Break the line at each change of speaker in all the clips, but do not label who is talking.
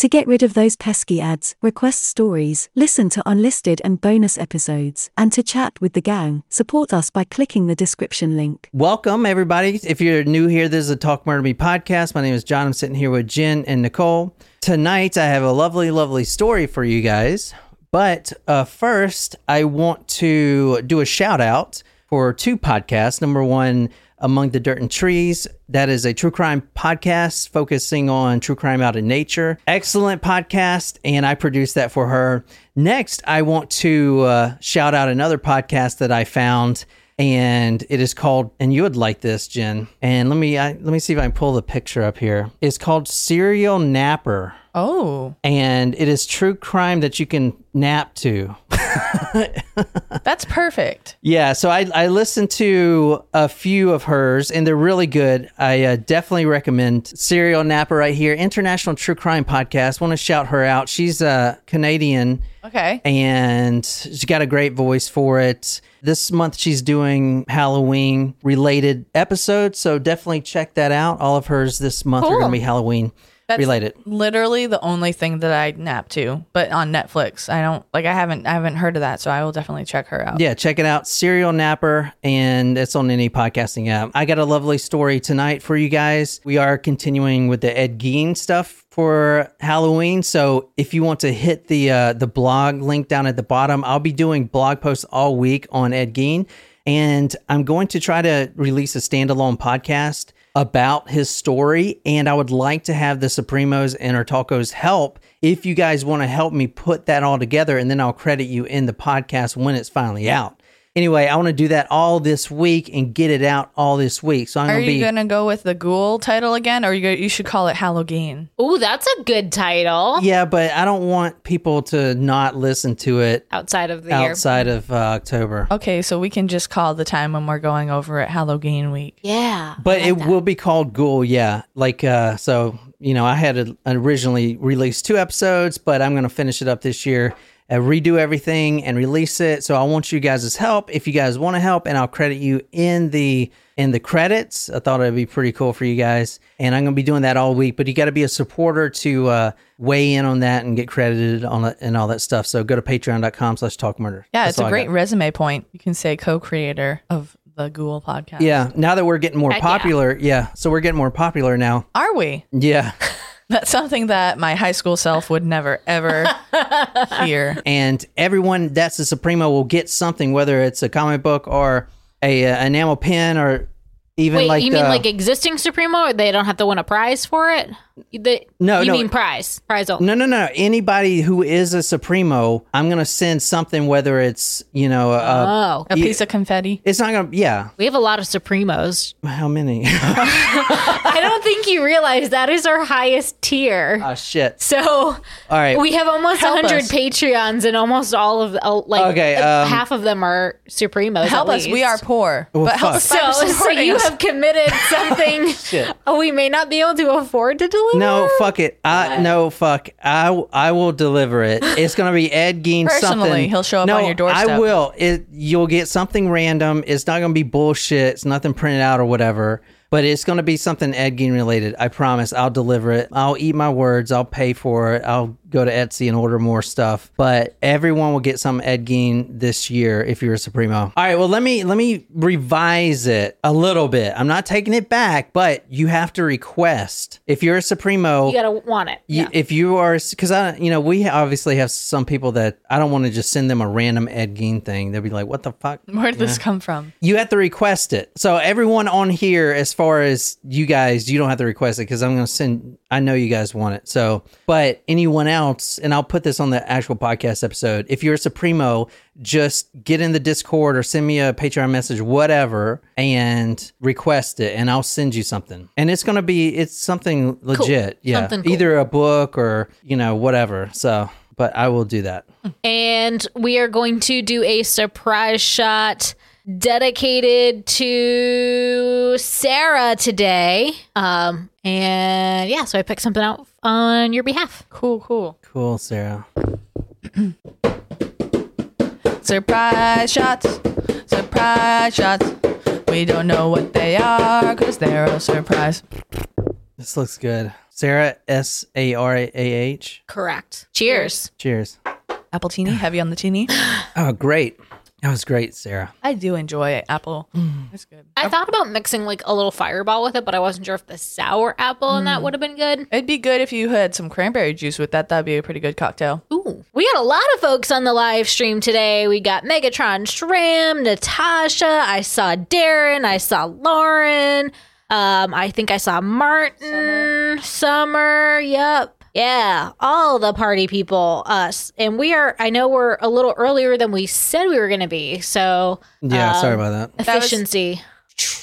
To get rid of those pesky ads, request stories, listen to unlisted and bonus episodes, and to chat with the gang, support us by clicking the description link.
Welcome, everybody. If you're new here, this is a Talk Murder Me podcast. My name is John. I'm sitting here with Jen and Nicole. Tonight, I have a lovely, lovely story for you guys. But uh, first, I want to do a shout out for two podcasts. Number one, Among the Dirt and Trees. That is a true crime podcast focusing on true crime out in nature. Excellent podcast, and I produced that for her. Next, I want to uh, shout out another podcast that I found and it is called and you would like this jen and let me I, let me see if i can pull the picture up here it's called serial napper
Oh,
and it is true crime that you can nap to
that's perfect.
yeah so i, I listened to a few of hers and they're really good i uh, definitely recommend serial napper right here international true crime podcast want to shout her out she's a canadian
Okay.
and she's got a great voice for it. This month she's doing Halloween related episodes, so definitely check that out. All of hers this month are going to be Halloween
That's
related.
literally the only thing that I nap to, but on Netflix. I don't like I haven't I haven't heard of that, so I will definitely check her out.
Yeah, check it out. Serial Napper, and it's on any podcasting app. I got a lovely story tonight for you guys. We are continuing with the Ed Gein stuff for Halloween. So if you want to hit the uh, the blog link down at the bottom, I'll be doing blog posts all week on Ed Gein, and I'm going to try to release a standalone podcast about his story. And I would like to have the Supremos and our Talcos help if you guys want to help me put that all together, and then I'll credit you in the podcast when it's finally out. Anyway, I want to do that all this week and get it out all this week. So I'm
Are
going to
you
be
gonna go with the Ghoul title again, or you go, you should call it Halloween?
Ooh, that's a good title.
Yeah, but I don't want people to not listen to it
Outside of the year.
outside of uh, October.
Okay, so we can just call the time when we're going over at Halloween week.
Yeah.
But it will be called Ghoul, yeah. Like uh so, you know, I had a, originally released two episodes, but I'm going to finish it up this year. Uh, redo everything and release it. So I want you guys' help if you guys want to help, and I'll credit you in the in the credits. I thought it'd be pretty cool for you guys, and I'm gonna be doing that all week. But you got to be a supporter to uh, weigh in on that and get credited on it and all that stuff. So go to Patreon.com/slash Talk Murder.
Yeah,
That's
it's a great resume point. You can say co-creator of the Ghoul podcast.
Yeah, now that we're getting more
Heck yeah.
popular, yeah. So we're getting more popular now.
Are we?
Yeah.
That's something that my high school self would never ever hear.
and everyone that's a Supremo will get something, whether it's a comic book or a, uh enamel pin or even
Wait,
like
you
the,
mean like existing Supremo? Or they don't have to win a prize for it? The,
No,
you
no.
mean prize. Prize only.
no, no, no. Anybody who is a Supremo, I'm gonna send something, whether it's you know, uh,
Oh.
A piece of confetti.
it's not gonna. Yeah,
We have a lot of Supremos.
how many?
I don't think you realize that is our highest tier.
oh shit!
So
All right,
we have almost
Help
100
us.
Patreons, and almost all of uh, like
Okay,
uh,
um,
half of them are Supremos.
Help
at
us. We are poor.
Well,
but help
fuck.
us
So,
by
so you
us.
Have committed something
Shit.
we may not be able to afford to deliver.
no, fuck it. I no, fuck. I I will deliver it. It's gonna be Ed Gein
Personally,
something.
he'll show up
no,
on your doorstep.
I will. It you'll get something random. It's not gonna be bullshit. It's nothing printed out or whatever. But it's gonna be something Ed Gein related. I promise. I'll deliver it. I'll eat my words. I'll pay for it. I'll go to Etsy and order more stuff. But everyone will get some Ed Gein this year if you're a Supremo. All right. Well, let me let me revise it a little bit. I'm not taking it back, but you have to request if you're a Supremo.
You gotta want it.
You, If you are, because I, you know, we obviously have some people that I don't want to just send them a random Ed Gein thing. They'll be like, "What the fuck?"
Where did this come from?
You have to request it. So everyone on here, as far as you guys, you don't have to request it because I'm going to send. I know you guys want it. So, but anyone else, and I'll put this on the actual podcast episode. If you're a Supremo, just get in the Discord or send me a Patreon message, whatever, and request it, and I'll send you something. And it's going to be it's something legit. Yeah,
Something cool.
either a book or you know whatever. So, but I will do that.
And we are going to do a surprise shot dedicated to Sarah today. Um, and yeah, so I picked something out on your behalf.
Cool, cool.
Cool, Sarah.
Surprise shots. Surprise shots. We don't know what they are because they're a surprise.
This looks good. Sarah S A R A H.
Correct. Cheers.
Cheers.
Apple teeny, heavy on the teeny.
Oh, great. That was great, Sarah.
I do enjoy apple. It's good.
I thought about mixing like a little fireball with it, but I wasn't sure if the sour apple in that would have been good.
It'd be good if you had some cranberry juice with that. That'd be a pretty good cocktail.
Ooh. We got a lot of folks on the live stream today. We got Megatron Shram, Natasha, I saw Darren, I saw Lauren. Um, I think I saw Martin, Summer. Yep. Yeah, all the party people, us. And we are, I know we're a little earlier than we said we were going to be. So,
Yeah,
um,
sorry about that.
That was-
efficiency.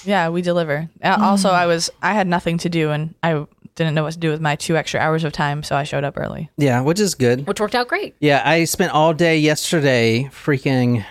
Yeah, we deliver. Uh, Also, I was I had nothing to do and I didn't know what to do with my two extra hours of time, so I showed up early.
Yeah, which is good.
which worked out great.
Yeah, I spent all day yesterday freaking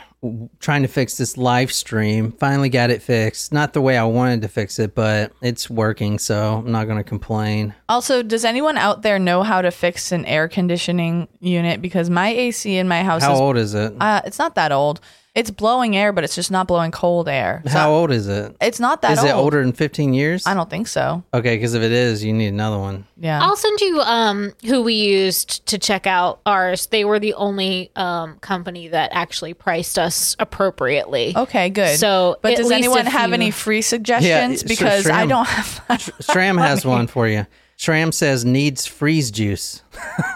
trying to fix this live stream. Finally got it fixed. Not the way I wanted to fix it, but it's working, so I'm not going to complain.
Also, does anyone out there know how to fix an air conditioning unit? Because my AC in my house
How
is
old is it?
uh, it's not that old. It's blowing air, but it's just not blowing cold air. So
How old is it?
It's not that
Is
old.
Is it older than 15 years?
I don't think so.
Okay, because if it is, you need another one.
Yeah.
I'll send you um who we used to check out ours. They were the only um company that actually priced us appropriately.
okay, good.
So,
but
at
does
least
anyone
a
have
few-
any free suggestions?
Sh-
because I
Shram-
don't have
Shram has one for you. Shram says needs freeze juice.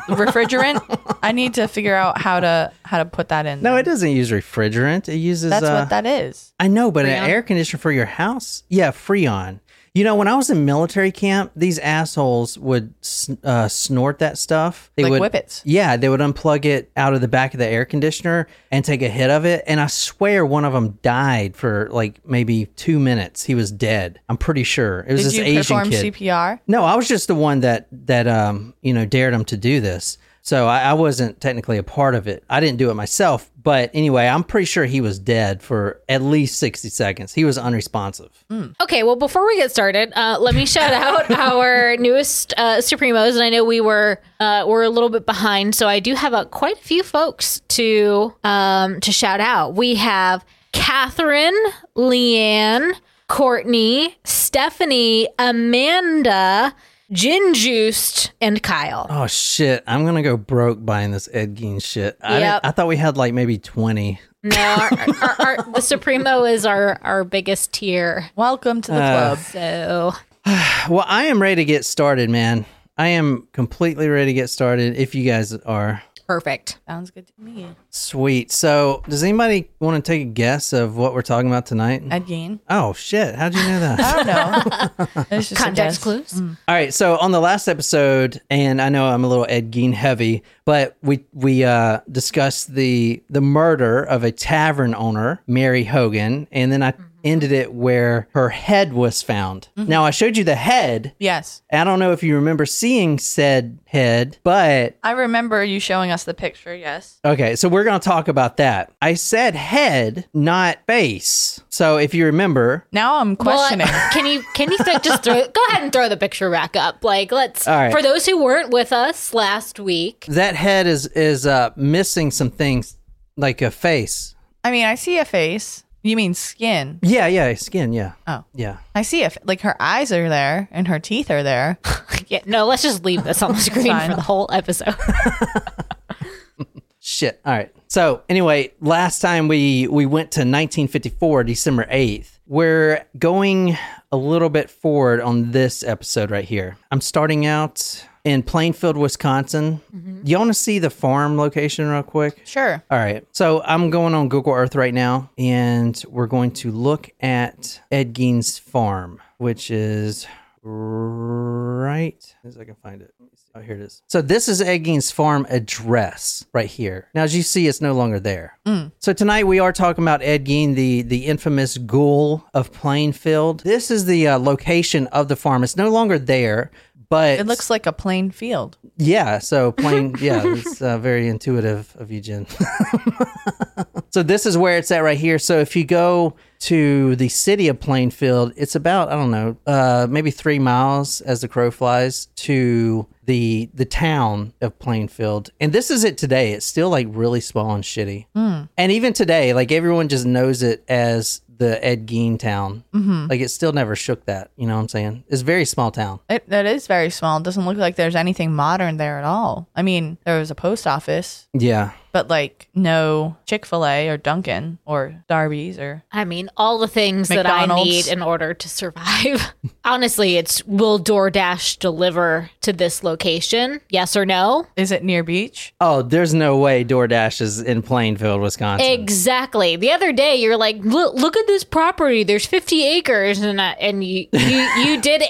refrigerant. I need to figure out how to how to put that in.
No, it doesn't use refrigerant. It uses.
That's
uh,
what that is.
I know, but
Freon?
an air conditioner for your house? Yeah, Freon. You know, when I was in military camp, these assholes would uh, snort that stuff. They
Like
would,
whippets.
Yeah, they would unplug it out of the back of the air conditioner and take a hit of it. And I swear one of them died for like maybe two minutes. He was dead. I'm pretty sure. It was
Did
this
you
Asian
perform
kid.
CPR?
No, I was just the one that that um you know dared him to do this. So I, I wasn't technically a part of it. I didn't do it myself. But anyway, I'm pretty sure he was dead for at least 60 seconds. He was unresponsive.
Okay, well, before we get started, uh, let me shout out our newest uh, Supremos, and I know we were uh, we're a little bit behind, so I do have a, quite a few folks to um, to shout out. We have Catherine, Leanne, Courtney, Stephanie, Amanda, Gin Juiced, and Kyle.
Oh shit! I'm gonna go broke buying this Ed Gein shit. I,
Yep.
I thought we had like maybe 20.
No, our, our, our, the Supremo is our our biggest tier.
Welcome to the
Uh,
club.
So
Well, I am ready to get started, man. I am completely ready to get started. If you guys are
perfect.
Sounds good to me.
sweet. So, does anybody want to take a guess of what we're talking about tonight?
Ed Gein.
Oh shit! How'd you know that?
I don't know. It's just a
Context
guess.
clues.
All right, so on the last episode, and I know I'm a little Ed Gein heavy, but we we uh, discussed the the murder of a tavern owner, Mary Hogan, and then I ended it where her head was found. Now I showed you the head.
Yes.
I don't know if you remember seeing said head, but
I remember you showing us the picture. Yes.
okay, so we're going to talk about that. I said head, not face. So if you remember,
Now I'm
Well,
questioning.
can you can you th- just throw go ahead and throw the picture back up? Like let's
All right.
for those who weren't with us last week.
that head is is uh, missing some things like a face.
I mean, I see a face. You mean skin?
Yeah, yeah, skin, yeah.
Oh.
Yeah.
I see if Like her eyes are there and her teeth are there.
Yeah, no, let's just leave this on the screen for the whole episode.
Shit. All right. So anyway, last time we we went to 1954, December 8th. We're going a little bit forward on this episode right here. I'm starting out in Plainfield, Wisconsin. You want to see the farm location real quick?
Sure.
All right. So I'm going on Google Earth right now, and we're going to look at Ed Gein's farm, which is right as I can find it. Let me see. Oh, here it is. So this is Ed Gein's farm address right here. Now, as you see, it's no longer there. So tonight we are talking about Ed Gein, the the infamous ghoul of Plainfield. This is the uh, location of the farm. It's no longer there. But
It looks like a plain field.
yeah, so plain, yeah, it's uh, very intuitive of you, Jen. so this is where it's at right here. So if you go to the city of Plainfield, it's about I don't know, uh, maybe three miles as the crow flies to the the town of Plainfield. And this is it today. It's still like really small and shitty. And even today, like everyone just knows it as the Ed Gein town. Mm-hmm. Like it still never shook that. You know what I'm saying? It's a very small town.
It, that is very small. It doesn't look like there's anything modern there at all. I mean, there was a post office,
Yeah.
But like no Chick fil A or Dunkin' or Darby's or.
I mean, all the things that I need in order to survive. Honestly, it's will DoorDash deliver to this location? Yes or no?
Is it near beach?
Oh, there's no way DoorDash is in Plainfield, Wisconsin.
Exactly. The other day, you're like, look, look at this property. There's 50 acres, and I, and you you you did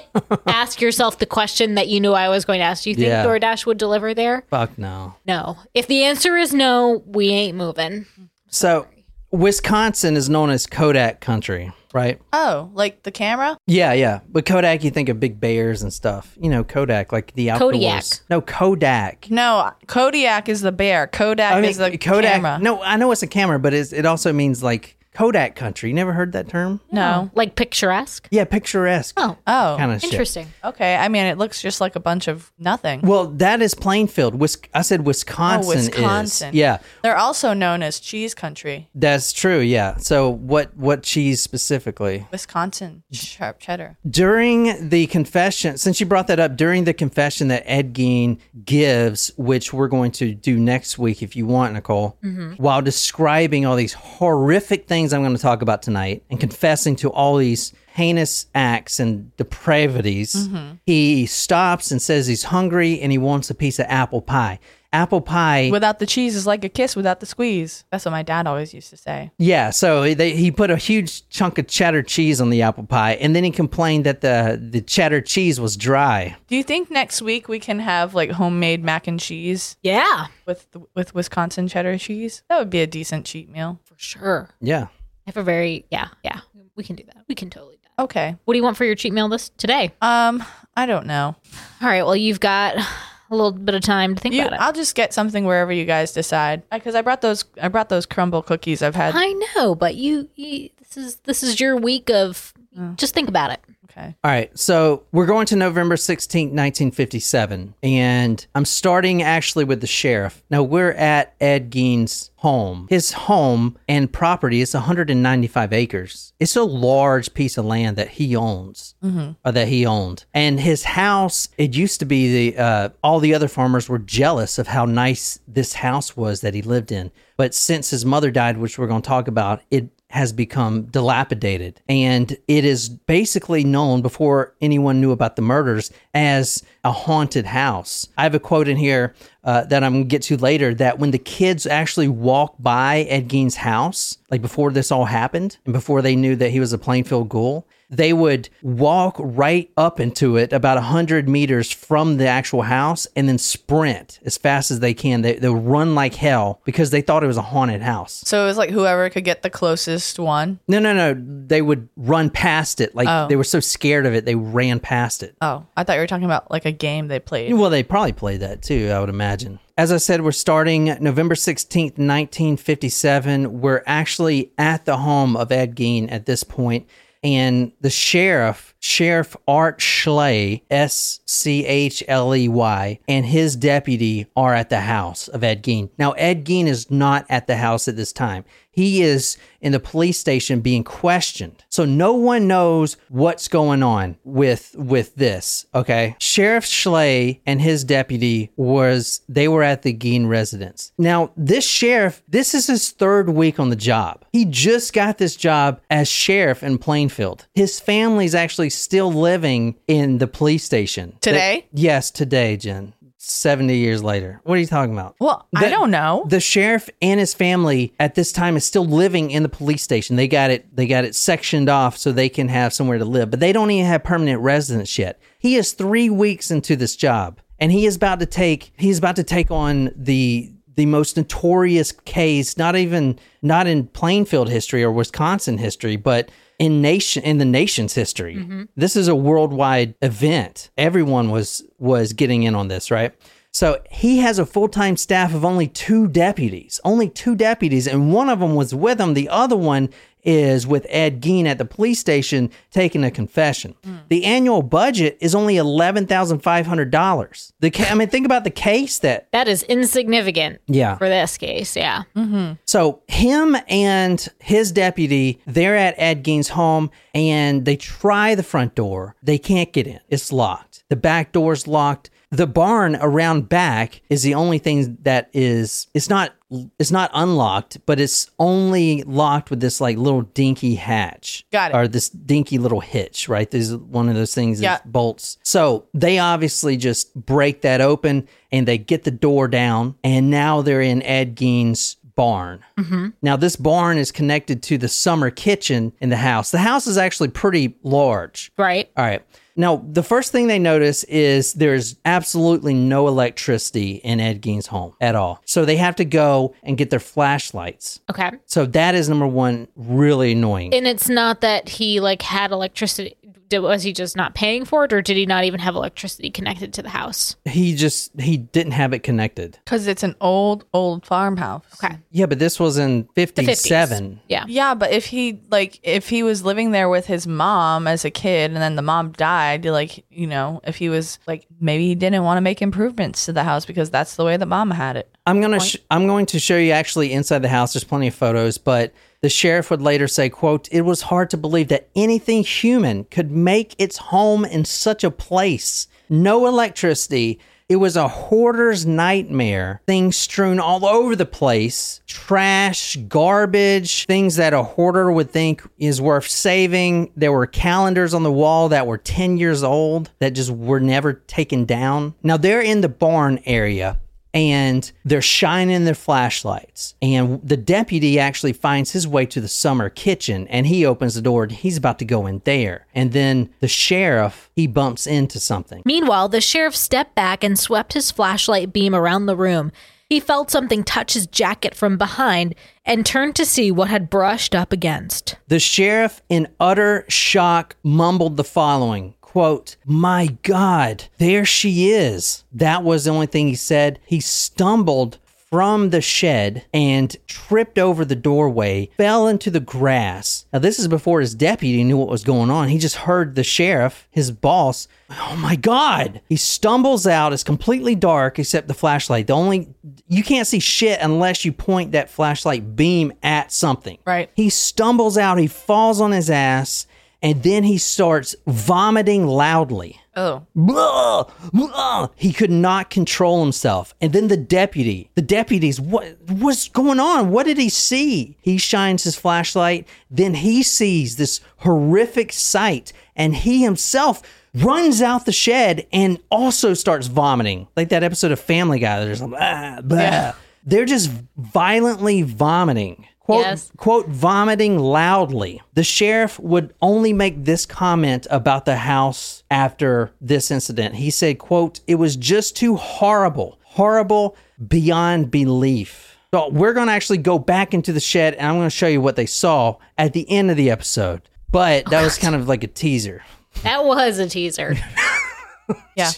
ask yourself the question that you knew I was going to ask. Do you think
Yeah.
DoorDash would deliver there?
Fuck no.
No. If the answer is no, we ain't moving.
So Wisconsin is known as Kodak country, right?
Oh, like the camera?
Yeah, yeah. But Kodak, you think of big bears and stuff. You know, Kodak, like the outdoors.
Kodiak.
No, Kodak.
No, Kodiak is the bear. Kodak
I mean,
is the
Kodak.
camera.
No, I know it's a camera, but it's, it also means like Kodak country. You never heard that term?
No.
Like picturesque?
Yeah, picturesque.
Oh,
Oh,
kind of shit.
interesting.
okay. I mean, it looks just like a bunch of nothing.
Well, that is Plainfield. Wis- I said Wisconsin,
Oh, Wisconsin.
is. Yeah,
They're also known as cheese country.
that's true. Yeah. So what what cheese specifically?
Wisconsin sharp cheddar.
During the confession, since you brought that up, during the confession that Ed Gein gives, which we're going to do next week if you want, Nicole, mm-hmm. while describing all these horrific things I'm going to talk about tonight and confessing to all these heinous acts and depravities, mm-hmm. he stops and says he's hungry and he wants a piece of apple pie. Apple pie.
Without the cheese is like a kiss without the squeeze. That's what my dad always used to say.
Yeah, so they, he put a huge chunk of cheddar cheese on the apple pie, and then he complained that the the cheddar cheese was dry.
Do you think next week we can have like homemade mac and cheese
Yeah,
with with Wisconsin cheddar cheese? That would be a decent cheat meal.
For sure.
Yeah.
I have a very, yeah, yeah. We can do that. We can totally do that.
Okay.
What do you want for your cheat meal this today?
Um, I don't know.
All right, well, you've got a little bit of time to think
You,
about it.
I'll just get something wherever you guys decide. Because I brought those. I brought those crumble cookies. I've had.
I know, but you, you this is this is your week of just think about it.
Okay.
All right, so we're going to November 16th, 1957, and I'm starting actually with the sheriff. Now, we're at Ed Gein's home. His home and property is 195 acres. It's a large piece of land that he owns, or that he owned. And his house, it used to be the, uh, all the other farmers were jealous of how nice this house was that he lived in. But since his mother died, which we're going to talk about, it has become dilapidated and it is basically known before anyone knew about the murders as a haunted house. I have a quote in here uh, that I'm gonna get to later that when the kids actually walked by Ed Gein's house, like before this all happened and before they knew that he was a Plainfield ghoul, they would walk right up into it about 100 meters from the actual house and then sprint as fast as they can. They, they would run like hell because they thought it was a haunted house.
So it was like whoever could get the closest one.
No, no, no. They would run past it. Like
Oh.
they were so scared of it, they ran past it.
Oh, I thought you were talking about like a game they played.
Well, they probably played that too, I would imagine. As I said, we're starting November 16th, 1957. We're actually at the home of Ed Gein at this point, and the sheriff, Sheriff Art Schley, S C H L E Y, and his deputy are at the house of Ed Gein. Now, Ed Gein is not at the house at this time. He is in the police station being questioned. So no one knows what's going on with with this, okay? Sheriff Schley and his deputy was they were at the Gein residence. Now, this sheriff, this is his third week on the job. He just got this job as sheriff in Plainfield. His family's actually still living in the police station.
Today?
They- yes, today, Jen. 70 years later. What are you talking about?
Well, I don't know.
The sheriff and his family at this time is still living in the police station. They got it they got it sectioned off so they can have somewhere to live, but they don't even have permanent residence yet. He is 3 weeks into this job and he is about to take he's about to take on the the most notorious case, not even not in Plainfield history or Wisconsin history, but in nation in the nation's history. Mm-hmm. This is a worldwide event. Everyone was was getting in on this, right? So he has a full time staff of only two deputies, only two deputies, and one of them was with him. The other one is with Ed Gein at the police station taking a confession. The annual budget is only eleven thousand five hundred dollars. The ca- I mean, think about the case that
That is insignificant
yeah.
for this case. Yeah. Mm-hmm.
So him and his deputy, they're at Ed Gein's home and they try the front door. They can't get in. It's locked. The back door's locked. The barn around back is the only thing that is it's not it's not unlocked, but it's only locked with this like little dinky hatch.
Got it.
Or this dinky little hitch, right? This is one of those things
Yeah.
that bolts. So they obviously just break that open and they get the door down and now they're in Ed Gein's barn. Mm-hmm. Now, this barn is connected to the summer kitchen in the house. The house is actually pretty large.
Right.
All right. Now, the first thing they notice is there's absolutely no electricity in Ed Gein's home at all. So they have to go and get their flashlights.
Okay.
So that is number one, really annoying.
And it's not that he like had electricity. Did, was he just not paying for it, or did he not even have electricity connected to the house?
he just, he didn't have it connected.
Because it's an old, old farmhouse.
Okay.
Yeah, but this was in
The 50s.
57.
Yeah.
Yeah, but if he like if he was living there with his mom as a kid and then the mom died, like you know, if he was like maybe he didn't want to make improvements to the house because that's the way that mom had it.
I'm gonna sh- I'm going to show you actually inside the house. There's plenty of photos, but the sheriff would later say, "quote It was hard to believe that anything human could make its home in such a place. No electricity." It was a hoarder's nightmare. Things strewn all over the place. Trash, garbage, things that a hoarder would think is worth saving. There were calendars on the wall that were 10 years old that just were never taken down. Now they're in the barn area and they're shining their flashlights. And the deputy actually finds his way to the summer kitchen and he opens the door and he's about to go in there. And then the sheriff, he bumps into something.
Meanwhile, the sheriff stepped back and swept his flashlight beam around the room. He felt something touch his jacket from behind and turned to see what had brushed up against.
The sheriff, in utter shock, mumbled the following quote, My God, there she is. That was the only thing he said. He stumbled from the shed and tripped over the doorway, fell into the grass. Now, this is before his deputy knew what was going on. He just heard the sheriff, his boss, oh my God. He stumbles out. It's completely dark except the flashlight. The only, you can't see shit unless you point that flashlight beam at something.
Right.
He stumbles out, he falls on his ass, and then he starts vomiting loudly.
Oh.
Blah, blah. He could not control himself. And then the deputy, the deputy's, what what's going on? What did he see? He shines his flashlight, then he sees this horrific sight, and he himself runs out the shed and also starts vomiting. Like that episode of Family Guy, there's like, ah, blah. They're just violently vomiting. Quote,
Yes.
quote, vomiting loudly. The sheriff would only make this comment about the house after this incident. He said, quote, it was just too horrible, horrible beyond belief. So we're going to actually go back into the shed and I'm going to show you what they saw at the end of the episode. But oh, that was kind of like a teaser.
That was a teaser.
Yeah.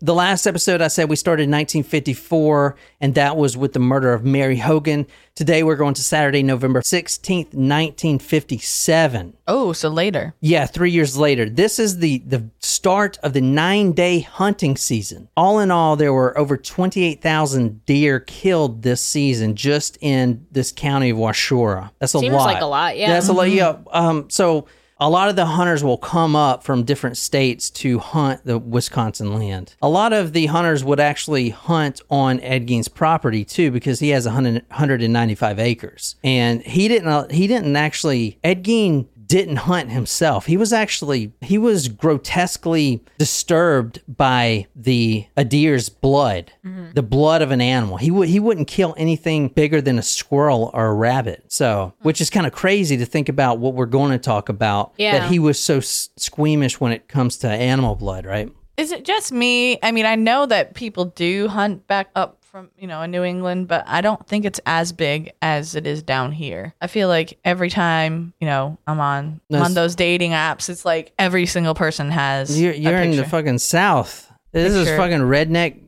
The last episode I said we started in 1954, and that was with the murder of Mary Hogan. Today we're going to Saturday, November 16th, 1957.
Oh, so later.
Yeah, three years later. This is the, the start of the nine day hunting season. All in all, there were over 28,000 deer killed this season just in this county of Waushara. That's a
Seems
lot.
like a lot, yeah.
That's a lot. Yeah. Um, so a lot of the hunters will come up from different states to hunt the Wisconsin land. A lot of the hunters would actually hunt on Ed Gein's property too, because he has 100, 195 acres, and he didn't. He didn't actually. Ed Gein didn't hunt himself. He was actually he was grotesquely disturbed by the a deer's blood, mm-hmm. the blood of an animal. He would he wouldn't kill anything bigger than a squirrel or a rabbit. So, which is kind of crazy to think about what we're going to talk about.
Yeah.
That he was so squeamish when it comes to animal blood, right?
Is it just me? I mean, I know that people do hunt back up from, you know, in New England, but I don't think it's as big as it is down here. I feel like every time, you know, I'm on
No,
on those dating apps, it's like every single person has
You're, you're in the fucking south. This is fucking redneck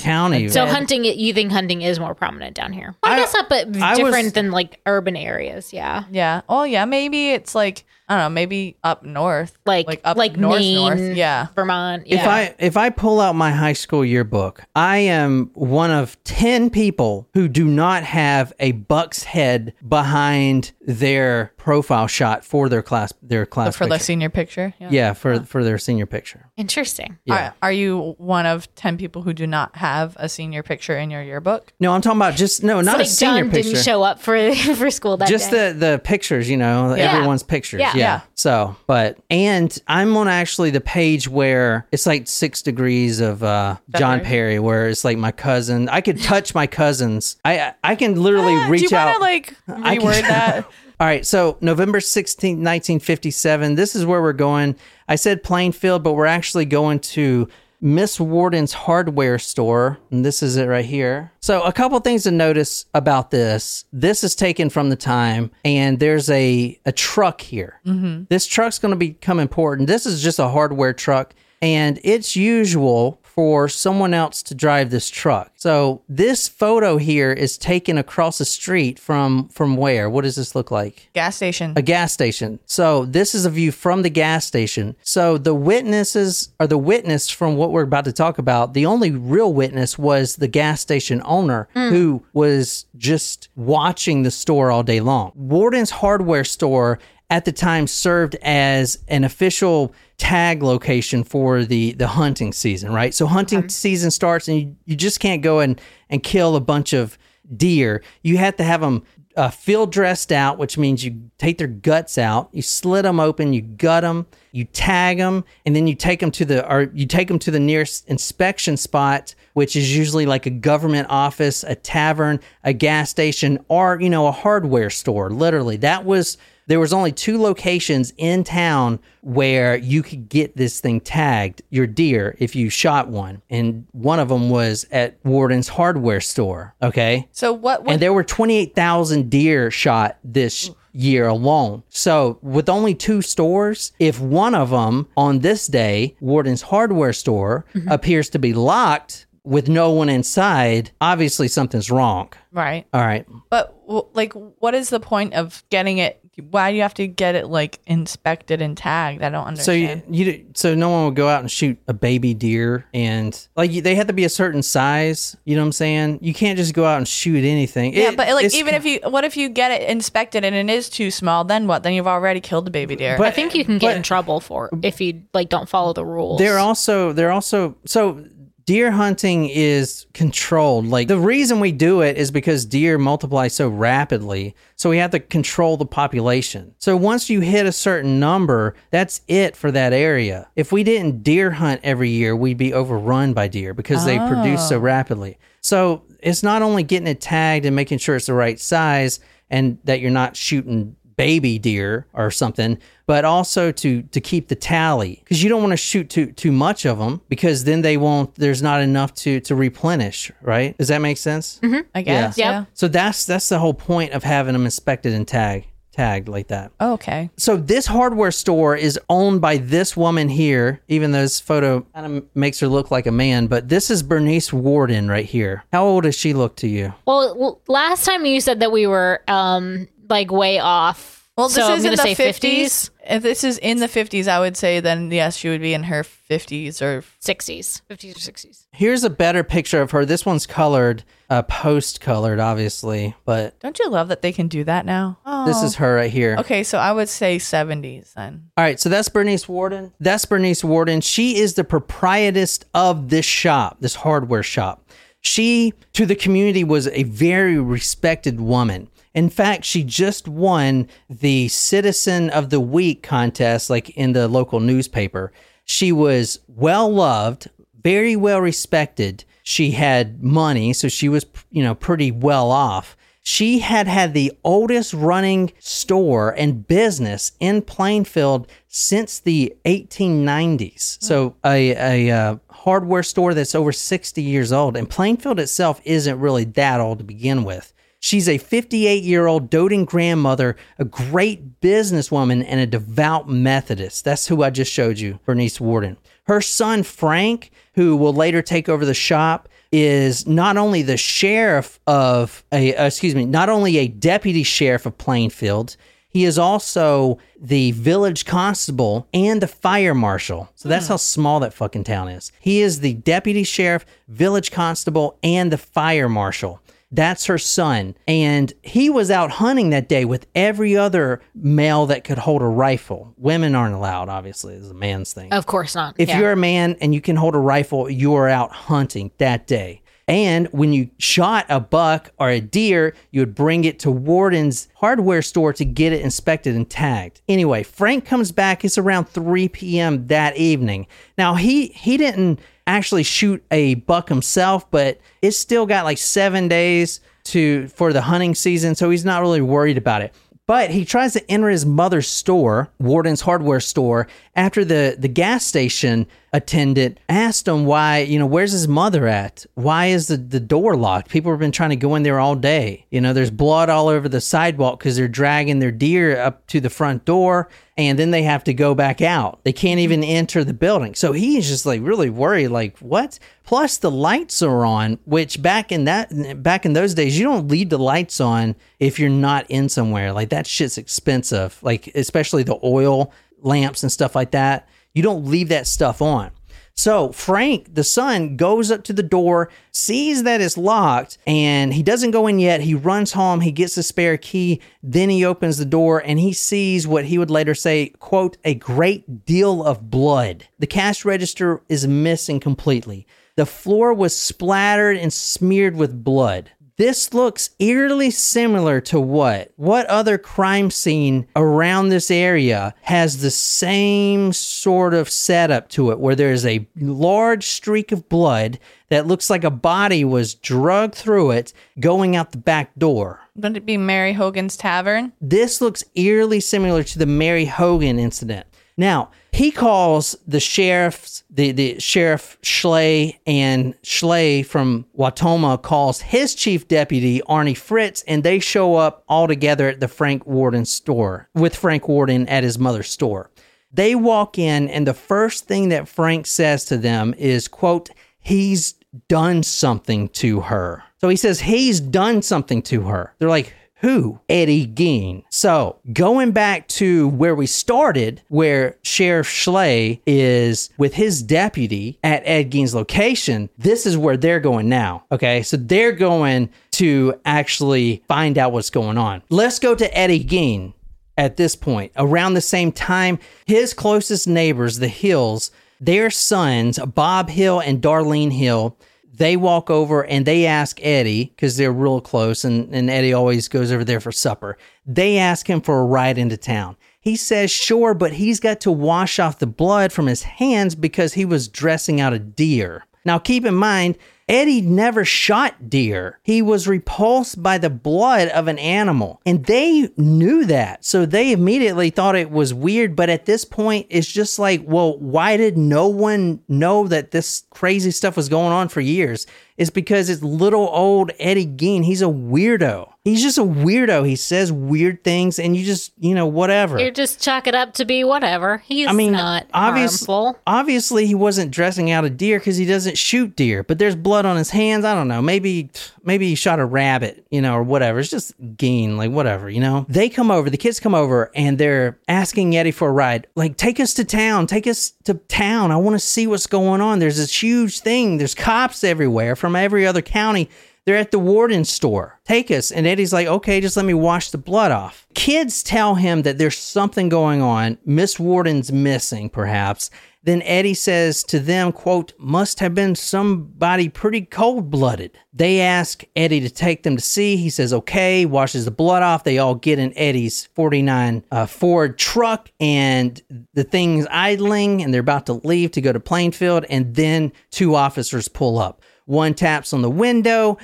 county.
So hunting, you think hunting is more prominent down here? I,
I-
guess not, but
I was-
different than like urban areas. Yeah,
Yeah. Oh yeah. Maybe it's like I don't know. Maybe up north.
like
like up
like
north
Maine,
north. Yeah.
Vermont. Yeah.
If I if I pull out my high school yearbook, I am one of 10 people who do not have a buck's head behind their profile shot for their class their class
For the senior picture. Yeah.
yeah, for for their senior picture.
Interesting.
Yeah.
Are, are you one of ten people who do not have a senior picture in your yearbook?
No, I'm talking about just no, not
like
a senior
John
picture.
didn't show up for for school that
just
day.
the the pictures, you know, everyone's pictures.
Yeah.
Yeah.
Yeah.
So, but and I'm on actually the page where it's like six degrees of uh John Perry, where it's like my cousin. I could touch my cousins. I I can literally
Ah,
reach
do you
out.
like
I can-
that?
All right, so November 16th, 1957, this is where we're going. I said Plainfield, but we're actually going to Miss Warden's hardware store, and this is it right here. So, a couple things to notice about this. This is taken from the time, and there's a, a truck here. Mm-hmm. This truck's going to become important. This is just a hardware truck, and it's usual for someone else to drive this truck. So this photo here is taken across the street from from where? What does this look like?
Gas station.
A gas station. So this is a view from the gas station. So the witnesses are the witness from what we're about to talk about. The only real witness was the gas station owner hmm. who was just watching the store all day long. Warden's hardware store at the time served as an official tag location for the the hunting season, right? So hunting season starts and you, you just can't go and and kill a bunch of deer. You have to have them uh, field dressed out, which means you take their guts out, you slit them open, you gut them, you tag them, and then you take them to the or you take them to the nearest inspection spot, which is usually like a government office, a tavern, a gas station, or you know a hardware store. Literally, that was there was only two locations in town where you could get this thing tagged your deer if you shot one and one of them was at warden's hardware store okay
so what? what
and there were 28,000 deer shot this year alone. So, with only two stores, if one of them on this day, Warden's hardware store, mm-hmm. appears to be locked with no one inside, obviously something's wrong.
right.
All right.
But w- like, what is the point of getting it? Why do you have to get it like inspected and tagged? I don't understand.
So you,
understand.
you so no one would go out and shoot a baby deer and like you- they had to be a certain size, you know what I'm saying? You can't just go out and shoot anything.
yeah,
It-
but like,
it's-
even if you, what if you get it inspected and it is too small? Then what? Then you've already killed the baby deer.
But-
I think you can get
but-
in trouble for if you like don't follow the rules.
They're also they're also so deer hunting is controlled. Like the reason we do it is because deer multiply so rapidly. So we have to control the population. So once you hit a certain number, that's it for that area. If we didn't deer hunt every year, we'd be overrun by deer because they produce so oh. rapidly. So it's not only getting it tagged and making sure it's the right size and that you're not shooting baby deer or something, but also to to keep the tally because you don't want to shoot too too much of them because then they won't. There's not enough to to replenish. Right? Does that make sense?
I guess.
Yep.
Yeah.
So that's that's the whole point of having them inspected and tag tagged like that.
Oh, okay.
So this hardware store is owned by this woman here, even though this photo kind of makes her look like a man, but this is Bernice Warden right here. How old does she look to you?
well, well, last time you said that we were um like way off.
Well, this
so I'm
is in the
say
fifties. If this is in the fifties, I would say then yes, she would be in her fifties or
60s, 50s or 60s.
Here's a better picture of her. This one's colored, uh, post colored, obviously, but
Don't you love that they can do that now? Oh.
this is her right here.
okay. So I would say seventies then.
All right, so that's Bernice Warden. That's Bernice Warden. She is the proprietress of this shop, this hardware shop. She, to the community, was a very respected woman. In fact, she just won the Citizen of the Week contest, like in the local newspaper. She was well loved, very well respected. She had money, so she was, you know, pretty well off. She had had the oldest running store and business in Plainfield since the 1890s. So a, a uh, hardware store that's over 60 years old. And Plainfield itself isn't really that old to begin with. She's a 58 year old doting grandmother, a great businesswoman, and a devout Methodist. That's who I just showed you, Bernice Warden. Her son, Frank, who will later take over the shop, is not only the sheriff of a, uh, excuse me, not only a deputy sheriff of Plainfield, he is also the village constable and the fire marshal. So that's how small that fucking town is. He is the deputy sheriff, village constable, and the fire marshal. That's her son. And he was out hunting that day with every other male that could hold a rifle. Women aren't allowed, obviously, it's a man's thing.
Of course not.
If
Yeah.
you're a man and you can hold a rifle, you are out hunting that day. And when you shot a buck or a deer, you would bring it to Warden's hardware store to get it inspected and tagged. Anyway, Frank comes back. It's around 3 p.m. that evening. Now he he didn't actually shoot a buck himself, but it's still got like seven days to for the hunting season, so he's not really worried about it. But he tries to enter his mother's store, Warden's hardware store, after the, the gas station attendant asked him why, you know, where's his mother at? Why is the, the door locked? People have been trying to go in there all day. You know, there's blood all over the sidewalk because they're dragging their deer up to the front door and then they have to go back out. They can't even enter the building. So he's just like really worried, like, what? Plus the lights are on, which back in that back in those days, you don't leave the lights on if you're not in somewhere. Like that shit's expensive. Like especially the oil lamps and stuff like that. You don't leave that stuff on. So Frank, the son, goes up to the door, sees that it's locked, and he doesn't go in yet. He runs home, he gets the spare key, then he opens the door and he sees what he would later say, quote, a great deal of blood. The cash register is missing completely. The floor was splattered and smeared with blood. This looks eerily similar to what? What other crime scene around this area has the same sort of setup to it where there's a large streak of blood that looks like a body was drugged through it going out the back door?
Wouldn't it be Mary Hogan's Tavern?
This looks eerily similar to the Mary Hogan incident. Now, he calls the sheriff's the, the sheriff Schley and Schley from Wautoma calls his chief deputy Arnie Fritz and they show up all together at the Frank Warden store with Frank Warden at his mother's store. They walk in and the first thing that Frank says to them is quote he's done something to her. So he says he's done something to her. They're like who? Eddie Gein. So going back to where we started, where Sheriff Schley is with his deputy at Ed Gein's location, this is where they're going now. Okay. So they're going to actually find out what's going on. Let's go to Eddie Gein at this point. Around the same time, his closest neighbors, the Hills, their sons, Bob Hill and Darlene Hill, they walk over and they ask Eddie, because they're real close, and, and Eddie always goes over there for supper. They ask him for a ride into town. He says, sure, but he's got to wash off the blood from his hands because he was dressing out a deer. Now, keep in mind, Eddie never shot deer. He was repulsed by the blood of an animal. And they knew that. So they immediately thought it was weird. But at this point, it's just like, well, why did no one know that this crazy stuff was going on for years? It's because it's little old Eddie Gein. He's a weirdo. He's just a weirdo. He says weird things and you just, you know, whatever.
You just chalk it up to be whatever. He's
I mean,
not
obvious,
harmful.
obviously he wasn't dressing out a deer because he doesn't shoot deer. But there's blood on his hands. I don't know. Maybe, maybe he shot a rabbit, you know, or whatever. It's just Gein, like whatever, you know. They come over. The kids come over and they're asking Eddie for a ride. Like, take us to town. Take us to town. I want to see what's going on. There's this huge thing. There's cops everywhere from every other county. They're at the warden store. Take us. And Eddie's like, okay, just let me wash the blood off. Kids tell him that there's something going on. Miss Warden's missing, perhaps. Then Eddie says to them, quote, must have been somebody pretty cold blooded. They ask Eddie to take them to see. He says, okay, washes the blood off. They all get in Eddie's 49 uh, Ford truck and the thing's idling and they're about to leave to go to Plainfield. And then two officers pull up. One taps on the window.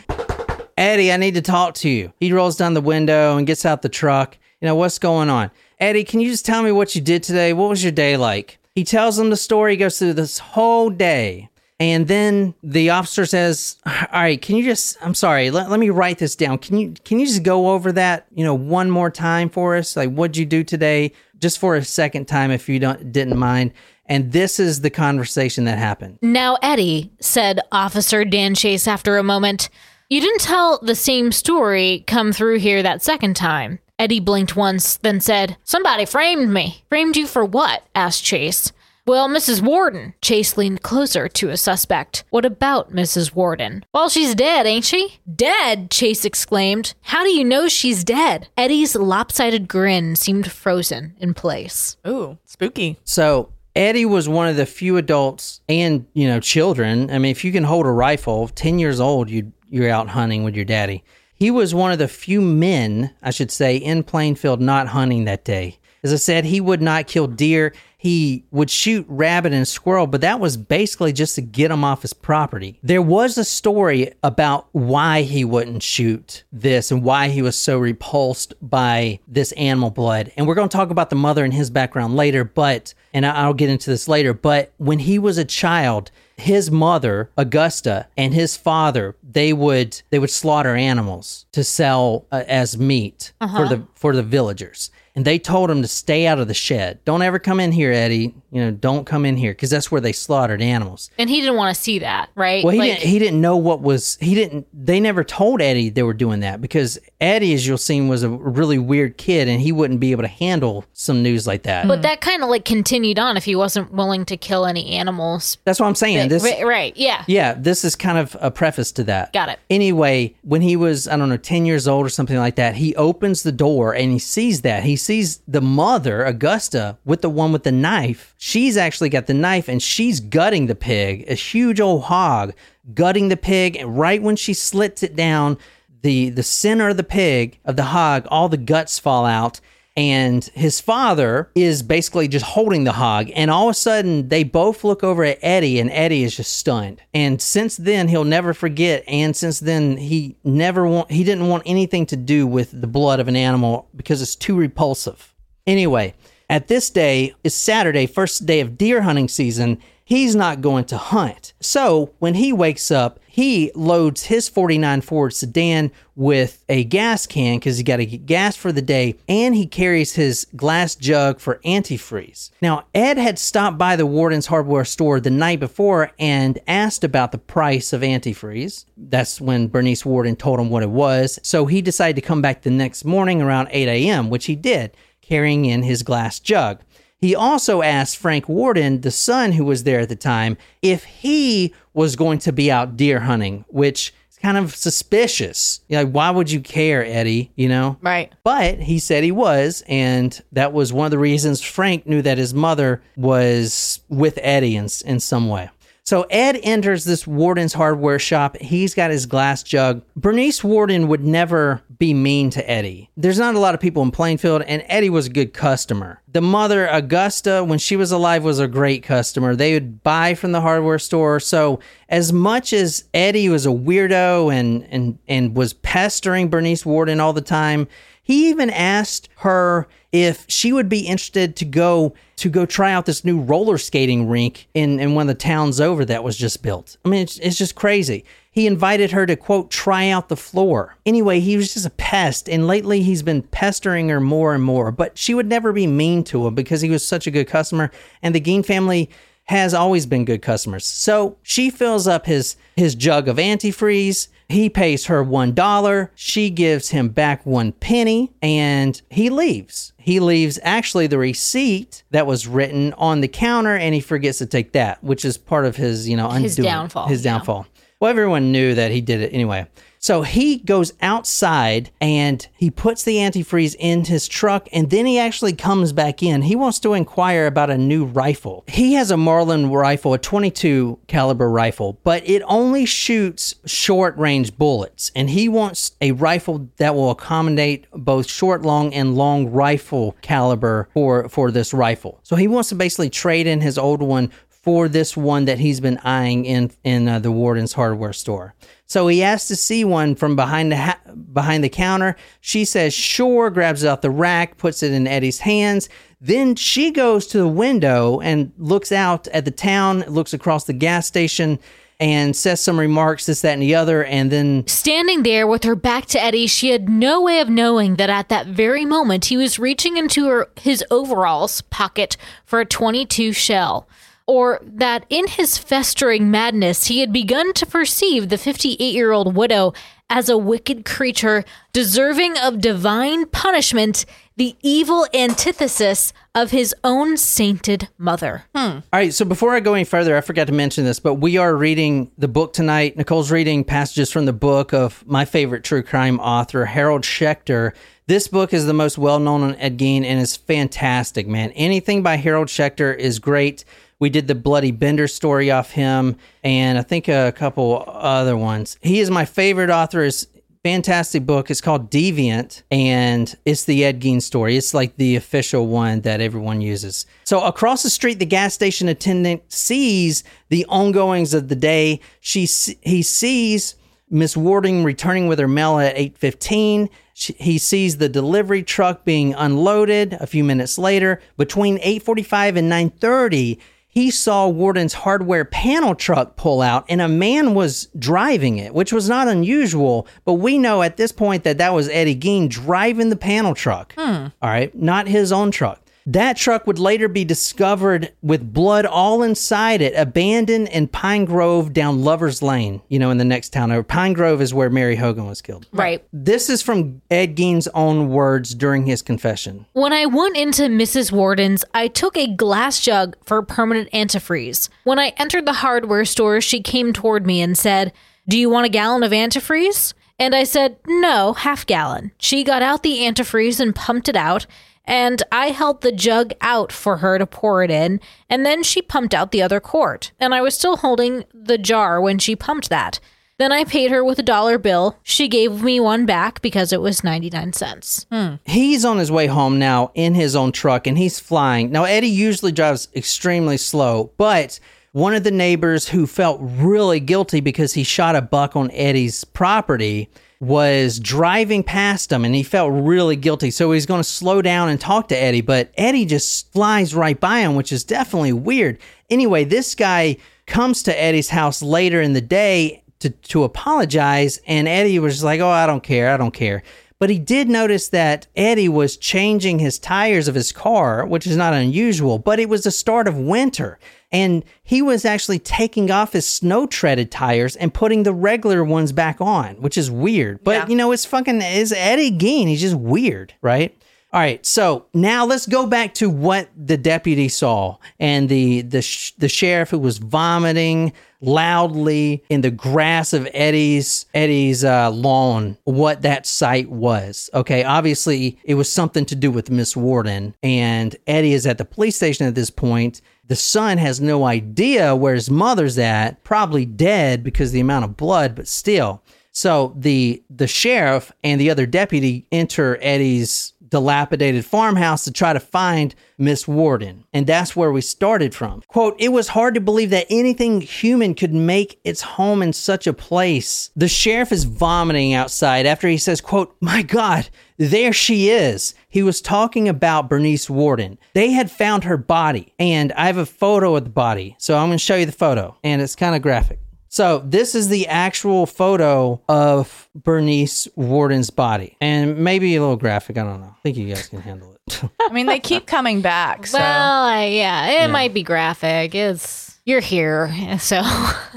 Eddie, I need to talk to you. He rolls down the window and gets out the truck. You know, what's going on? Eddie, can you just tell me what you did today? What was your day like? He tells them the story. He goes through this whole day. And then the officer says, "All right, can you just I'm sorry, let, let me write this down. Can you can you just go over that, you know, one more time for us? Like what'd you do today? Just for a second time if you don't didn't mind. And this is the conversation that happened.
Now, Eddie, said Officer Dan Chase after a moment, you didn't tell the same story come through here that second time. Eddie blinked once, then said, Somebody framed me. Framed you for what? asked Chase. Well, Mrs. Warden. Chase leaned closer to a suspect. What about Mrs. Warden? Well, she's dead, ain't she? Dead, Chase exclaimed. How do you know she's dead? Eddie's lopsided grin seemed frozen in place.
Ooh, spooky.
So Eddie was one of the few adults and you know children. I mean, if you can hold a rifle, ten years old, you you're out hunting with your daddy. He was one of the few men, I should say, in Plainfield not hunting that day. As I said, he would not kill deer. He would shoot rabbit and squirrel, but that was basically just to get him off his property. There was a story about why he wouldn't shoot this and why he was so repulsed by this animal blood. And we're going to talk about the mother and his background later, but, and I'll get into this later, but when he was a child, his mother augusta and his father they would they would slaughter animals to sell uh, as meat for the for the villagers and they told him to stay out of the shed don't ever come in here eddie you know don't come in here because that's where they slaughtered animals
And he didn't want to see that, right?
well he
Like-
didn't he didn't know what was he didn't they never told eddie they were doing that because eddie as you'll see was a really weird kid and he wouldn't be able to handle some news like that
But that kind of like continued on if he wasn't willing to kill any animals.
that's what i'm saying this
right, right, yeah.
Yeah, this is kind of a preface to that.
Got it.
Anyway, when he was, I don't know, 10 years old or something like that, he opens the door and he sees that. He sees the mother, Augusta, with the one with the knife. She's actually got the knife and she's gutting the pig, a huge old hog, gutting the pig. And right when she slits it down, the, the center of the pig, of the hog, all the guts fall out and his father is basically just holding the hog. And all of a sudden they both look over at eddie and eddie is just stunned. And since then he'll never forget. And since then he never want he didn't want anything to do with the blood of an animal because it's too repulsive. Anyway at this day is saturday first day of deer hunting season he's not going to hunt so when he wakes up he loads his 49 Ford sedan with a gas can because he got to get gas for the day, and he carries his glass jug for antifreeze. Now, Ed had stopped by the Warden's hardware store the night before and asked about the price of antifreeze. That's when Bernice Warden told him what it was. So he decided to come back the next morning around 8 a.m., which he did, carrying in his glass jug. He also asked Frank Warden, the son who was there at the time, if he was going to be out deer hunting, which is kind of suspicious. Know, why would you care, Eddie? You know?
Right.
But he said he was, and that was one of the reasons Frank knew that his mother was with Eddie in, in some way. So Ed enters this Warden's hardware shop. He's got his glass jug. Bernice Warden would never be mean to Eddie. There's not a lot of people in Plainfield, and Eddie was a good customer. The mother, Augusta, when she was alive, was a great customer. They would buy from the hardware store. So as much as Eddie was a weirdo and and and was pestering Bernice Warden all the time, he even asked her if she would be interested to go to go try out this new roller skating rink in, in one of the towns over that was just built. I mean, it's, it's just crazy. He invited her to quote try out the floor. Anyway, he was just a pest, and lately he's been pestering her more and more. But she would never be mean to him because he was such a good customer, and the Gein family has always been good customers. So she fills up his his jug of antifreeze. He pays her one dollar. She gives him back one penny, and he leaves. He leaves actually the receipt that was written on the counter, and he forgets to take that, which is part of his you know
His downfall,
His
yeah.
downfall. Well, everyone knew that he did it anyway. So he goes outside and he puts the antifreeze in his truck and then he actually comes back in. He wants to inquire about a new rifle. He has a Marlin rifle, a 22 caliber rifle, but it only shoots short range bullets and he wants a rifle that will accommodate both short, long and long rifle caliber for for this rifle. So he wants to basically trade in his old one for this one that he's been eyeing in in uh, the Warden's hardware store. So he asks to see one from behind the ha- behind the counter. She says sure, grabs it out the rack, puts it in Eddie's hands. Then she goes to the window and looks out at the town, looks across the gas station, and says some remarks, this, that, and the other, and then
Standing there with her back to Eddie, she had no way of knowing that at that very moment he was reaching into her his overalls pocket for a 22 shell. Or that in his festering madness he had begun to perceive the 58 year old widow as a wicked creature deserving of divine punishment, the evil antithesis of his own sainted mother. Hmm.
All right, so before I go any further, I forgot to mention this, but we are reading the book tonight. Nicole's reading passages from the book of my favorite true crime author, Harold Schechter. This book is the most well known on Ed Gein and is fantastic, man. Anything by Harold Schechter is great. We did the Bloody Bender story off him, and I think a couple other ones. He is my favorite author. Is fantastic book. It's called Deviant, and it's the Ed Gein story. It's like the official one that everyone uses. So across the street, the gas station attendant sees the ongoings of the day. She he sees Miss Warden returning with her mail at 8:15. He sees the delivery truck being unloaded a few minutes later. Between 8:45 and 9:30, he saw Warden's hardware panel truck pull out and a man was driving it, which was not unusual, but we know at this point that that was Eddie Gein driving the panel truck. Hmm. All right, not his own truck. That truck would later be discovered with blood all inside it, abandoned in Pine Grove down Lover's Lane, you know, in the next town over. Pine Grove is where Mary Hogan was killed.
Right.
This is from Ed Gein's own words during his confession.
When I went into Mrs. Warden's, I took a glass jug for permanent antifreeze. When I entered the hardware store, she came toward me and said, Do you want a gallon of antifreeze? And I said, No, half gallon. She got out the antifreeze and pumped it out, and I held the jug out for her to pour it in, and then she pumped out the other quart. And I was still holding the jar when she pumped that. Then I paid her with a dollar bill. She gave me one back because it was 99 cents. Hmm.
He's on his way home now in his own truck and he's flying. Now, Eddie usually drives extremely slow, but one of the neighbors who felt really guilty because he shot a buck on Eddie's property was driving past him and he felt really guilty. So he's going to slow down and talk to Eddie, but Eddie just flies right by him, which is definitely weird. Anyway, this guy comes to Eddie's house later in the day to, to apologize, and Eddie was like, Oh, I don't care. I don't care. But he did notice that Eddie was changing his tires of his car, which is not unusual, but it was the start of winter. And he was actually taking off his snow treaded tires and putting the regular ones back on, which is weird. But
Yeah.
you know, it's fucking it's Eddie Gein. He's just weird, right? All right, so now let's go back to what the deputy saw and the the sh- the sheriff who was vomiting loudly in the grass of Eddie's Eddie's uh, lawn. What that sight was? Okay, obviously it was something to do with Miss Warden, and Eddie is at the police station at this point. The son has no idea where his mother's at, probably dead because the amount of blood, but still. So the the sheriff and the other deputy enter Eddie's dilapidated farmhouse to try to find Miss Warden. And that's where we started from. Quote, it was hard to believe that anything human could make its home in such a place. The sheriff is vomiting outside after he says, quote, my God, there she is. He was talking about Bernice Warden. They had found her body, and I have a photo of the body. So I'm going to show you the photo, and it's kind of graphic. So this is the actual photo of Bernice Warden's body, and maybe a little graphic. I don't know. I think you guys can handle it.
I mean, they keep coming back. So
Well, I, yeah, it might be graphic. It's you're here, so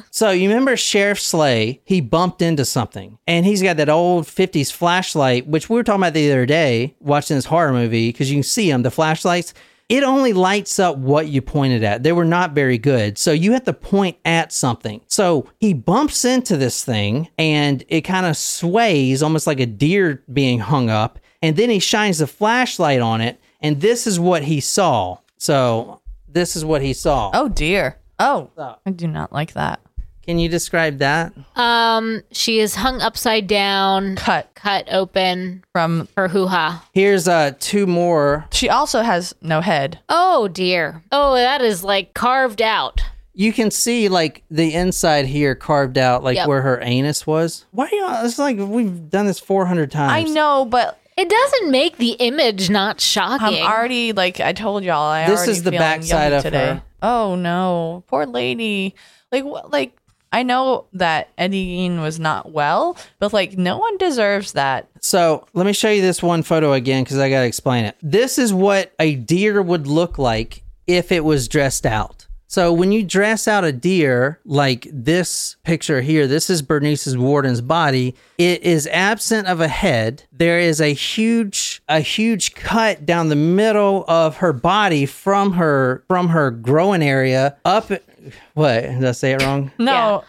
so you remember Sheriff Slay? He bumped into something, and he's got that old '50s flashlight, which we were talking about the other day watching this horror movie because you can see him, the flashlights. It only lights up what you pointed at. They were not very good. So you have to point at something. So he bumps into this thing and it kind of sways almost like a deer being hung up. And then he shines the flashlight on it. And this is what he saw. So this is what he saw.
oh dear. Oh, I do not like that.
Can you describe that?
um, she is hung upside down,
Cut
cut open
from.
her hoo ha.
Here's uh two more.
She also has no head.
Oh dear. Oh, that is like carved out.
You can see like the inside here carved out, like
Yep.
where her anus was. Why? You know, it's like we've done this 400 times.
I
times.
know, but
It doesn't make the image not shocking.
I'm
shocking.
already like I told y'all. I
This
already
is the
feeling
backside
yucky
of
today.
her.
Oh no, poor lady. Like what? Like I know that Eddie Gein was not well, but like no one deserves that.
So let me show you this one photo again because I got to explain it. This is what a deer would look like if it was dressed out. So when you dress out a deer like this picture here, this is Bernice's Warden's body. It is absent of a head. There is a huge a huge cut down the middle of her body from her from her growing area up what did I say it wrong?
No,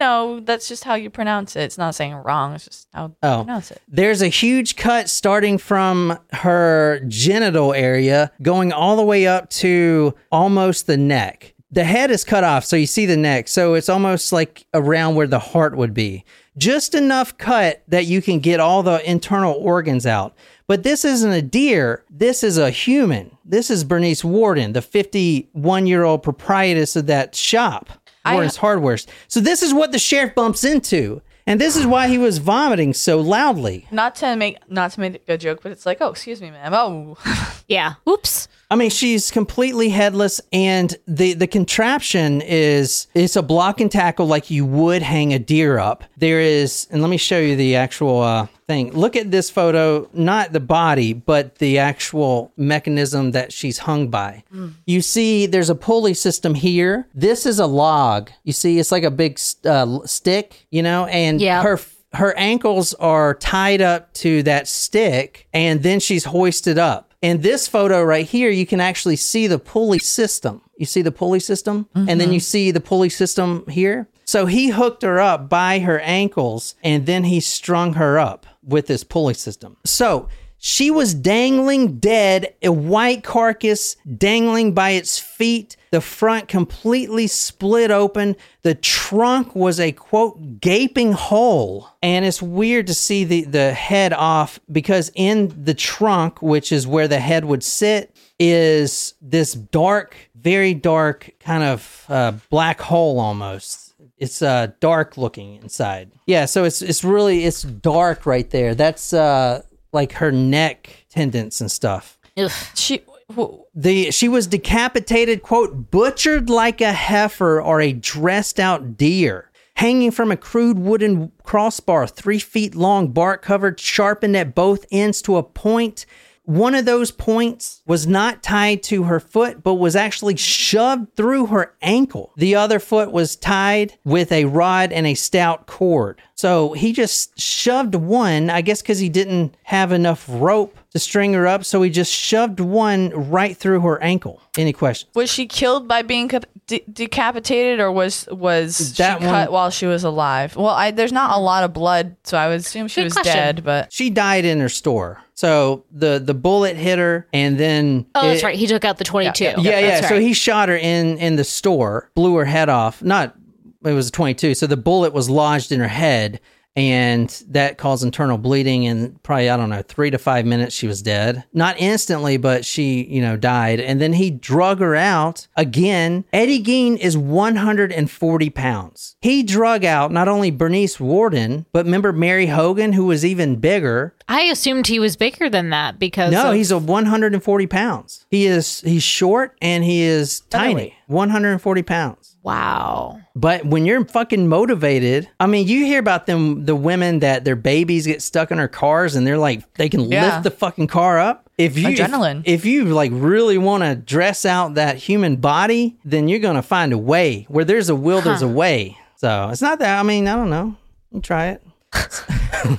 no, that's just how you pronounce it. It's not saying wrong. It's just how you
Oh.
pronounce it.
There's a huge cut starting from her genital area going all the way up to almost the neck. The head is cut off, so you see the neck. So it's almost like around where the heart would be. Just enough cut that you can get all the internal organs out. But this isn't a deer. This is a human. This is Bernice Warden, the 51 year old proprietress of that shop, Warden's Hardware. So this is what the sheriff bumps into. And this is why he was vomiting so loudly.
Not to make not to make a joke, but it's like, oh, excuse me, ma'am. Oh,
Yeah. Oops.
I mean, she's completely headless, and the the contraption is it's a block and tackle like you would hang a deer up. There is, and let me show you the actual uh, thing. Look at this photo, not the body, but the actual mechanism that she's hung by. You see, there's a pulley system here. This is a log. You see, it's like a big uh, stick, you know, and
Yeah.
her her ankles are tied up to that stick and then she's hoisted up. In this photo right here, you can actually see the pulley system. You see the pulley system? And then you see the pulley system here. So he hooked her up by her ankles and then he strung her up with this pulley system. So she was dangling dead, a white carcass dangling by its feet, the front completely split open. The trunk was a quote gaping hole. And it's weird to see the, the head off because in the trunk, which is where the head would sit, is this dark, very dark kind of uh, black hole almost it's uh dark looking inside yeah so it's it's really it's dark right there that's uh like her neck tendons and stuff
Ugh.
she.
the she was decapitated quote butchered like a heifer or a dressed out deer hanging from a crude wooden crossbar three feet long bark covered sharpened at both ends to a point one of those points was not tied to her foot, but was actually shoved through her ankle. The other foot was tied with a rod and a stout cord. So he just shoved one, I guess because he didn't have enough rope to string her up. So he just shoved one right through her ankle. Any questions?
Was she killed by being de- decapitated, or was was
That
she
one-
cut while she was alive? Well, I, there's not a lot of blood, so I would assume she was
question.
dead. But
She died in her store. So the the bullet hit her, and then
Oh, that's right. He took out the 22.
Yeah, yeah.
That's
So he shot her in in the store, blew her head off. Not it was a 22. So the bullet was lodged in her head and that caused internal bleeding and probably I don't know, 3 to 5 minutes she was dead. Not instantly, but she, you know, died and then he drug her out. Again, Eddie Gein is 140 pounds. He drug out not only Bernice Warden, but remember Mary Hogan who was even bigger.
I assumed he was bigger than that because
No,
of-
he's a 140 pounds. He is he's short and he is tiny.
Featherweight.
140 pounds.
wow.
But when you're fucking motivated, I mean, you hear about them, the women that their babies get stuck in their cars and they're like, they can
Yeah.
lift the fucking car up. If you, if-
Adrenaline.
If, you like really want to dress out that human body, then you're going to find a way. Where there's a will, there's a way. So it's not that, I mean, I don't know. You try it.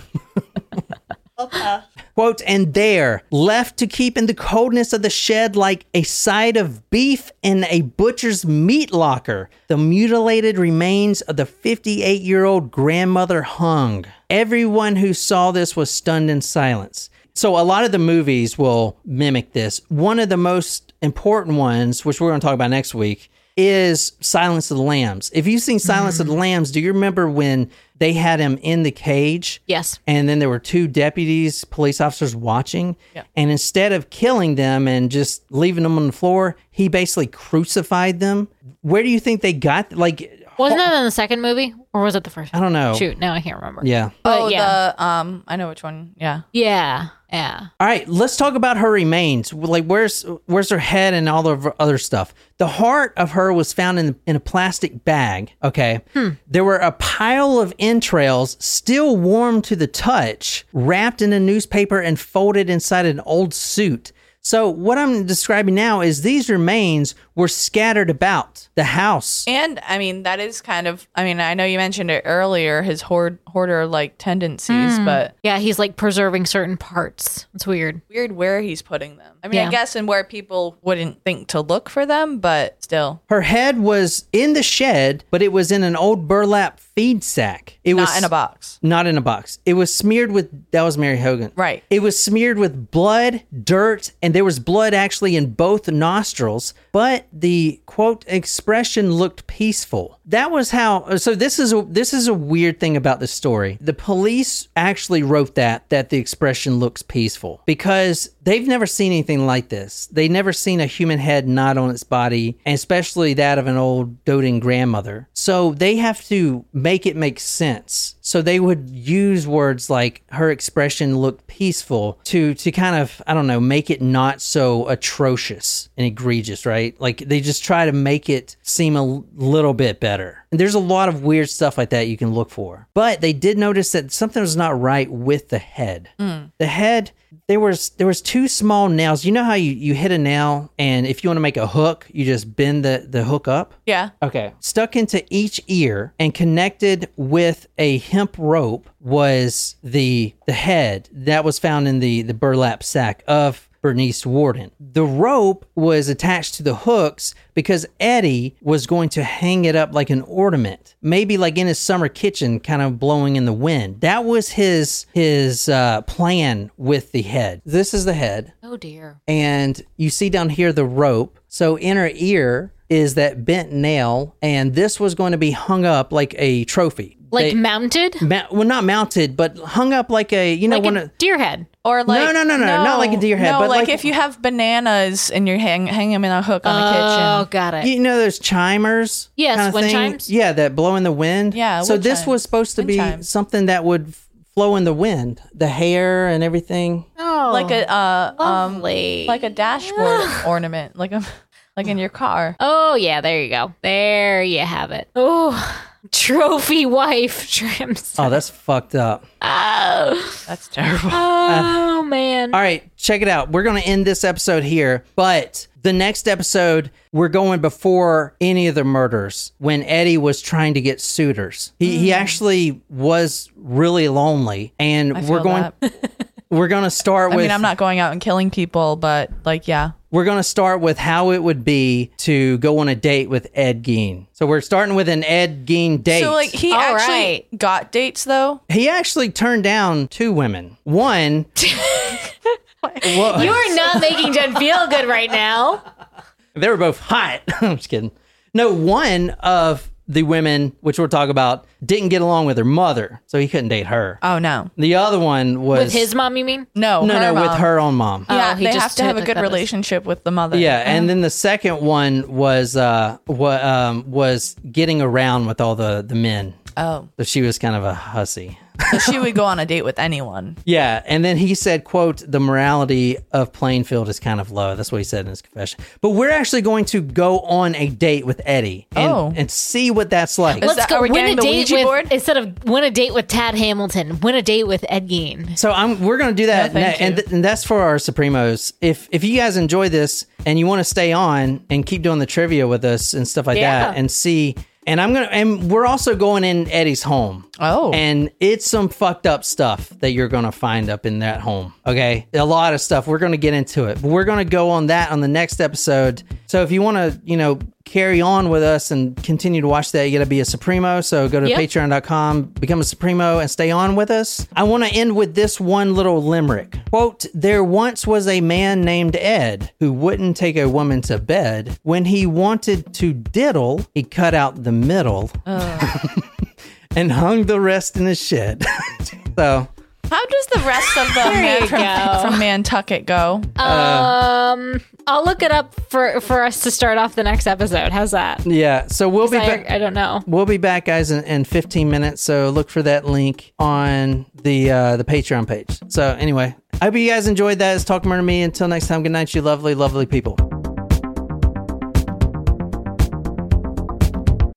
Quote, and there, left to keep in the coldness of the shed like a side of beef in a butcher's meat locker, the mutilated remains of the 58 year old grandmother hung. Everyone who saw this was stunned in silence. So, a lot of the movies will mimic this. One of the most important ones, which we're going to talk about next week, is Silence of the Lambs. If you've seen Silence of the mm-hmm. Lambs, do you remember when they had him in the cage?
Yes.
and then there were two deputies, police officers watching.
Yeah.
And instead of killing them and just leaving them on the floor, he basically crucified them. Where do you think they got like?
Wasn't that in the second movie or was it the first?
I don't know.
Shoot, now I can't remember.
Yeah.
But
oh,
yeah.
the um, I know which one. Yeah,
Yeah. Yeah.
All right, let's talk about her remains. Like, where's where's her head and all the other stuff? The heart of her was found in in a plastic bag. Okay, Hmm. there were a pile of entrails, still warm to the touch, wrapped in a newspaper and folded inside an old suit. So what I'm describing now is these remains were scattered about the house.
And I mean, that is kind of, I mean, I know you mentioned it earlier, his hoard, hoarder like tendencies, hmm. but
Yeah, he's like preserving certain parts. It's weird.
weird where he's putting them. I mean, I guess in where people wouldn't think to look for them, but still.
Her head was in the shed, but it was in an old burlap feed sack. It
Not
was
in a box.
Not in a box. It was smeared with that was Mary Hogan.
Right.
It was smeared with blood, dirt, and there was blood actually in both nostrils, but the quote expression looked peaceful. That was how so this is a this is a weird thing about this story. The police actually wrote that that the expression looks peaceful because they've never seen anything like this. they've never seen a human head not on its body, and especially that of an old doting grandmother. So they have to make it make sense. So they would use words like her expression looked peaceful to to kind of I don't know make it not so atrocious and egregious, right? Like they just try to make it seem a little bit better. And there's a lot of weird stuff like that you can look for. But they did notice that something was not right with the head. Hmm. The head there was there was two small nails. You know how you, you hit a nail and if you want to make a hook, you just bend the, the hook up?
Yeah.
Okay. Stuck into each ear and connected with a hemp rope was the the head that was found in the the burlap sack of Bernice Warden. The rope was attached to the hooks because Eddie was going to hang it up like an ornament, maybe like in his summer kitchen, kind of blowing in the wind. That was his his uh, plan with the head. This is the head
Oh dear.
and you see down here the rope. So in her ear is that bent nail, and this was going to be hung up like a trophy.
Like
They-
mounted?
ma- well, not mounted, but hung up like a you know
Like
one
a deer head.
Or like
no, no, no, no, not like a deer head,
No,
but
like,
like-
if you have bananas and you're hang hang them in a hook on the kitchen.
Oh,
kitchen.
got it.
you know those chimers.
Yes,
kinda
wind
thing?
chimes.
Yeah, that blow in the wind.
Yeah,
So
wind
this
chimes.
was supposed to
Wind
be
chimes.
something that would f- flow in the wind, the hair and everything.
Oh,
Like a uh, um
lovely.
like a dashboard ornament, like a like in your car.
Oh yeah, there you go. There you have it. Oh, trophy wife trims.
Oh, that's fucked up.
Oh,
That's terrible.
oh man.
All right, check it out. We're going to end this episode here, but the next episode, we're going before any of the murders when Eddie was trying to get suitors. He, he mm. actually was really lonely, and
I
we're going. We're going to start
I mean, I'm not going out and killing people, but like, yeah.
We're going to start with how it would be to go on a date with Ed Gein. So we're starting with an Ed Gein date.
So like he
All
actually
right.
got dates though.
he actually turned down two women. One.
You are not making Jen feel good right now.
They were both hot. I'm just kidding. No, one of the women, which we'll talk about, didn't get along with her mother, so he couldn't date her.
Oh no,
The other one was
With his mom, you mean?
no,
no,
her
no, with her own mom.
Yeah,
Oh, he
they
just
have to have a good
that as-
relationship with the mother.
yeah, and then the second one was uh, what um, was getting around with all the the men.
Oh,
So she was kind of a hussy.
So she would go on a date with anyone.
Yeah, and then he said, "quote The morality of Plainfield is kind of low." That's what he said in his confession. But we're actually going to go on a date with Eddie and,
Oh.
and see what that's like.
Is
Let's
that-
go
are we
win
getting
a
the
date
Ouija
with
board?
instead of win a date with Tad Hamilton. Win a date with Ed Gein.
So I'm we're gonna do that,
No, thank
ne- and, th- and that's for our Supremos. If if you guys enjoy this and you want to stay on and keep doing the trivia with us and stuff like
Yeah.
that, and see, and I'm gonna and we're also going in Eddie's home.
Oh.
and it's some fucked up stuff that you're gonna find up in that home. Okay, a lot of stuff. We're gonna get into it, but we're gonna go on that on the next episode. So if you want to, you know. Carry on with us and continue to watch that. You got to be a Supremo. So go to
Yep.
patreon.com, become a Supremo, and stay on with us. I want to end with this one little limerick. Quote There once was a man named Ed who wouldn't take a woman to bed. When he wanted to diddle, he cut out the middle and hung the rest in his shed. so.
How does the rest of the man from, from Nantucket go?
Um, I'll look it up for for us to start off the next episode. How's that?
Yeah, so we'll be
I,
back.
I don't know.
We'll be back, guys, in, in 15 minutes. So look for that link on the uh, the Patreon page. So anyway, I hope you guys enjoyed that. It's Talk Murder Me. Until next time, good night, you lovely, lovely people.